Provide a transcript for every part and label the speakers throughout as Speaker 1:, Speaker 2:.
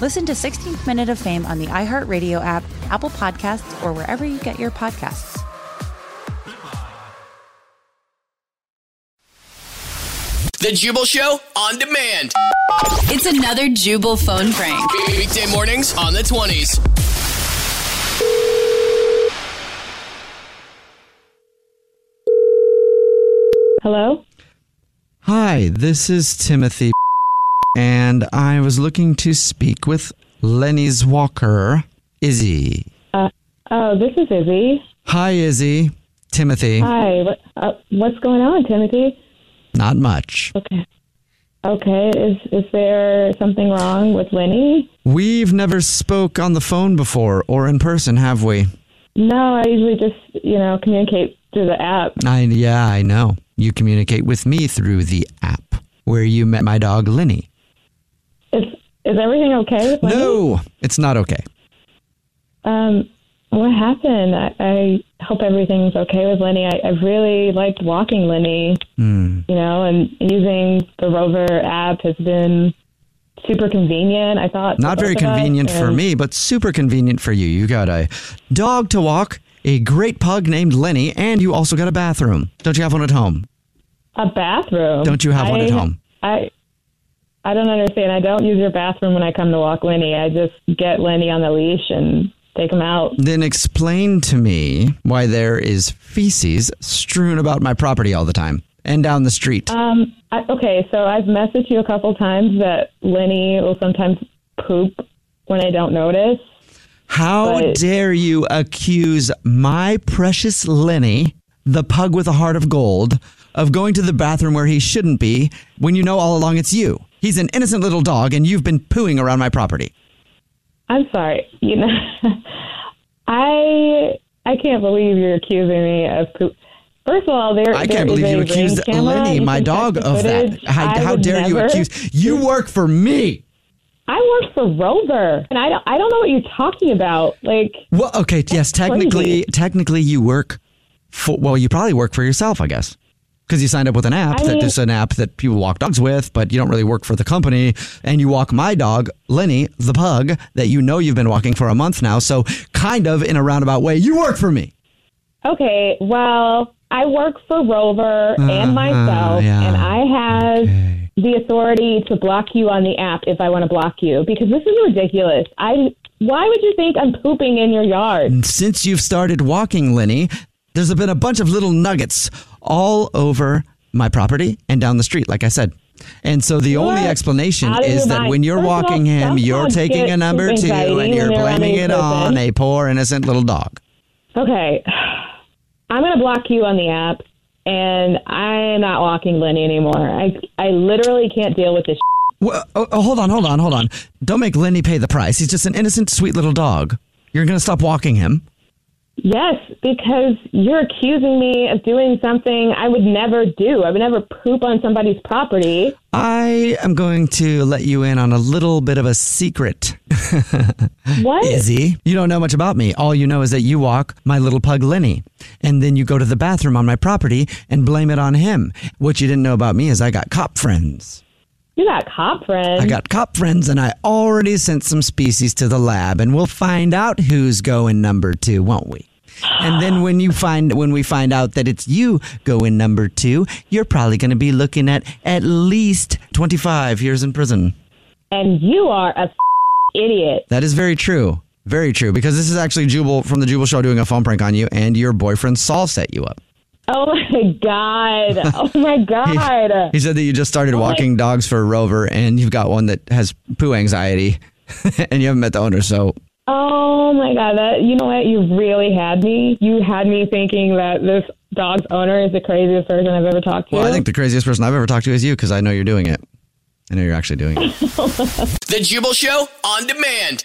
Speaker 1: Listen to 16th Minute of Fame on the iHeartRadio app, Apple Podcasts, or wherever you get your podcasts.
Speaker 2: The Jubal Show on demand.
Speaker 3: It's another Jubal phone prank.
Speaker 2: Weekday mornings on the 20s.
Speaker 4: Hello?
Speaker 5: Hi, this is Timothy, and I was looking to speak with Lenny's Walker, Izzy.
Speaker 4: Uh, oh, this is Izzy.
Speaker 5: Hi, Izzy. Timothy.
Speaker 4: Hi. What, uh, what's going on, Timothy?
Speaker 5: Not much.
Speaker 4: Okay. Okay. Is is there something wrong with Lenny?
Speaker 5: We've never spoke on the phone before or in person, have we?
Speaker 4: No, I usually just you know communicate through the app.
Speaker 5: I yeah, I know. You communicate with me through the app where you met my dog Lenny.
Speaker 4: Is is everything okay with
Speaker 5: No, it's not okay.
Speaker 4: Um, what happened? I, I hope everything's okay with Lenny. I, I really liked walking Lenny.
Speaker 5: Hmm.
Speaker 4: You know, and using the Rover app has been super convenient. I thought
Speaker 5: Not very convenient for me, but super convenient for you. You got a dog to walk, a great pug named Lenny, and you also got a bathroom. Don't you have one at home?
Speaker 4: A bathroom.
Speaker 5: Don't you have one at home?
Speaker 4: I I don't understand. I don't use your bathroom when I come to walk Lenny. I just get Lenny on the leash and take him out.
Speaker 5: Then explain to me why there is feces strewn about my property all the time and down the street.
Speaker 4: Um. I, okay. So I've messaged you a couple times that Lenny will sometimes poop when I don't notice.
Speaker 5: How
Speaker 4: but-
Speaker 5: dare you accuse my precious Lenny, the pug with a heart of gold, of going to the bathroom where he shouldn't be when you know all along it's you? He's an innocent little dog and you've been pooing around my property.
Speaker 4: I'm sorry. You know, I I can't believe you're accusing me of poop. First of all, there
Speaker 5: I can't believe you accused. Lenny, my dog, of that. How, how dare you accuse? You work for me.
Speaker 4: I work for Rover, and I don't I don't know what you're talking about. Like,
Speaker 5: Well, okay, yes, technically,
Speaker 4: crazy.
Speaker 5: technically, you work for. Well, you probably work for yourself, I guess, because you signed up with an app.
Speaker 4: I
Speaker 5: that is an app that people walk dogs with, but you don't really work for the company. And you walk my dog, Lenny, the pug, that you know you've been walking for a month now. So, kind of in a roundabout way, you work for me.
Speaker 4: okay, well, I work for Rover
Speaker 5: Uh-huh,
Speaker 4: and myself,
Speaker 5: yeah.
Speaker 4: and I have
Speaker 5: Okay.
Speaker 4: the authority to block you on the app if I want to block you because this is ridiculous. I why would you think I'm pooping in your yard?
Speaker 5: Since you've started walking, Lenny, there's been a bunch of little nuggets all over my property and down the street, like I said. And so the only explanation is that
Speaker 4: mind.
Speaker 5: when you're
Speaker 4: First of all,
Speaker 5: walking him, you're taking a number two and you're
Speaker 4: when they're around
Speaker 5: blaming it on a poor innocent little dog.
Speaker 4: Okay, I'm going to block you on the app, and I'm not walking Lenny anymore. I I literally can't deal with this.
Speaker 5: Well, oh, oh, hold on, hold on, hold on. Don't make Lenny pay the price. He's just an innocent, sweet little dog. You're going to stop walking him.
Speaker 4: Yes, because you're accusing me of doing something I would never do. I would never poop on somebody's property.
Speaker 5: I am going to let you in on a little bit of a secret.
Speaker 4: What?
Speaker 5: Izzy, you don't know much about me. All you know is that you walk my little pug Lenny, and then you go to the bathroom on my property and blame it on him. What you didn't know about me is I got cop friends.
Speaker 4: You got cop friends.
Speaker 5: I got cop friends, and I already sent some species to the lab, and we'll find out who's going number two, won't we? And then when you find when we find out that it's you going number two, you're probably going to be looking at at least twenty five years in prison.
Speaker 4: and you are a idiot.
Speaker 5: That is very true. Very true. Because this is actually Jubal from the Jubal Show doing a phone prank on you, and your boyfriend Saul set you up.
Speaker 4: Oh my god. Oh my god.
Speaker 5: He said that you just started oh walking dogs for Rover, and you've got one that has poo anxiety, and you haven't met the owner. So
Speaker 4: Oh my god, that you know what? You really had me. You had me thinking that this dog's owner is the craziest person I've ever talked to.
Speaker 5: Well, I think the craziest person I've ever talked to is you because I know you're doing it. I know you're actually doing it.
Speaker 2: The Jubal Show on demand.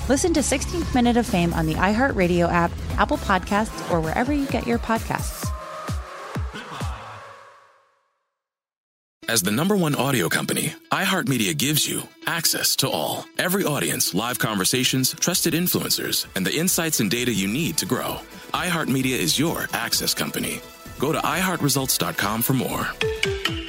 Speaker 1: Listen to 16th Minute of Fame on the iHeartRadio app, Apple Podcasts, or wherever you get your podcasts.
Speaker 6: As the number one audio company, iHeartMedia gives you access to all. Every audience, live conversations, trusted influencers, and the insights and data you need to grow. iHeartMedia is your access company. Go to iHeartResults.com for more.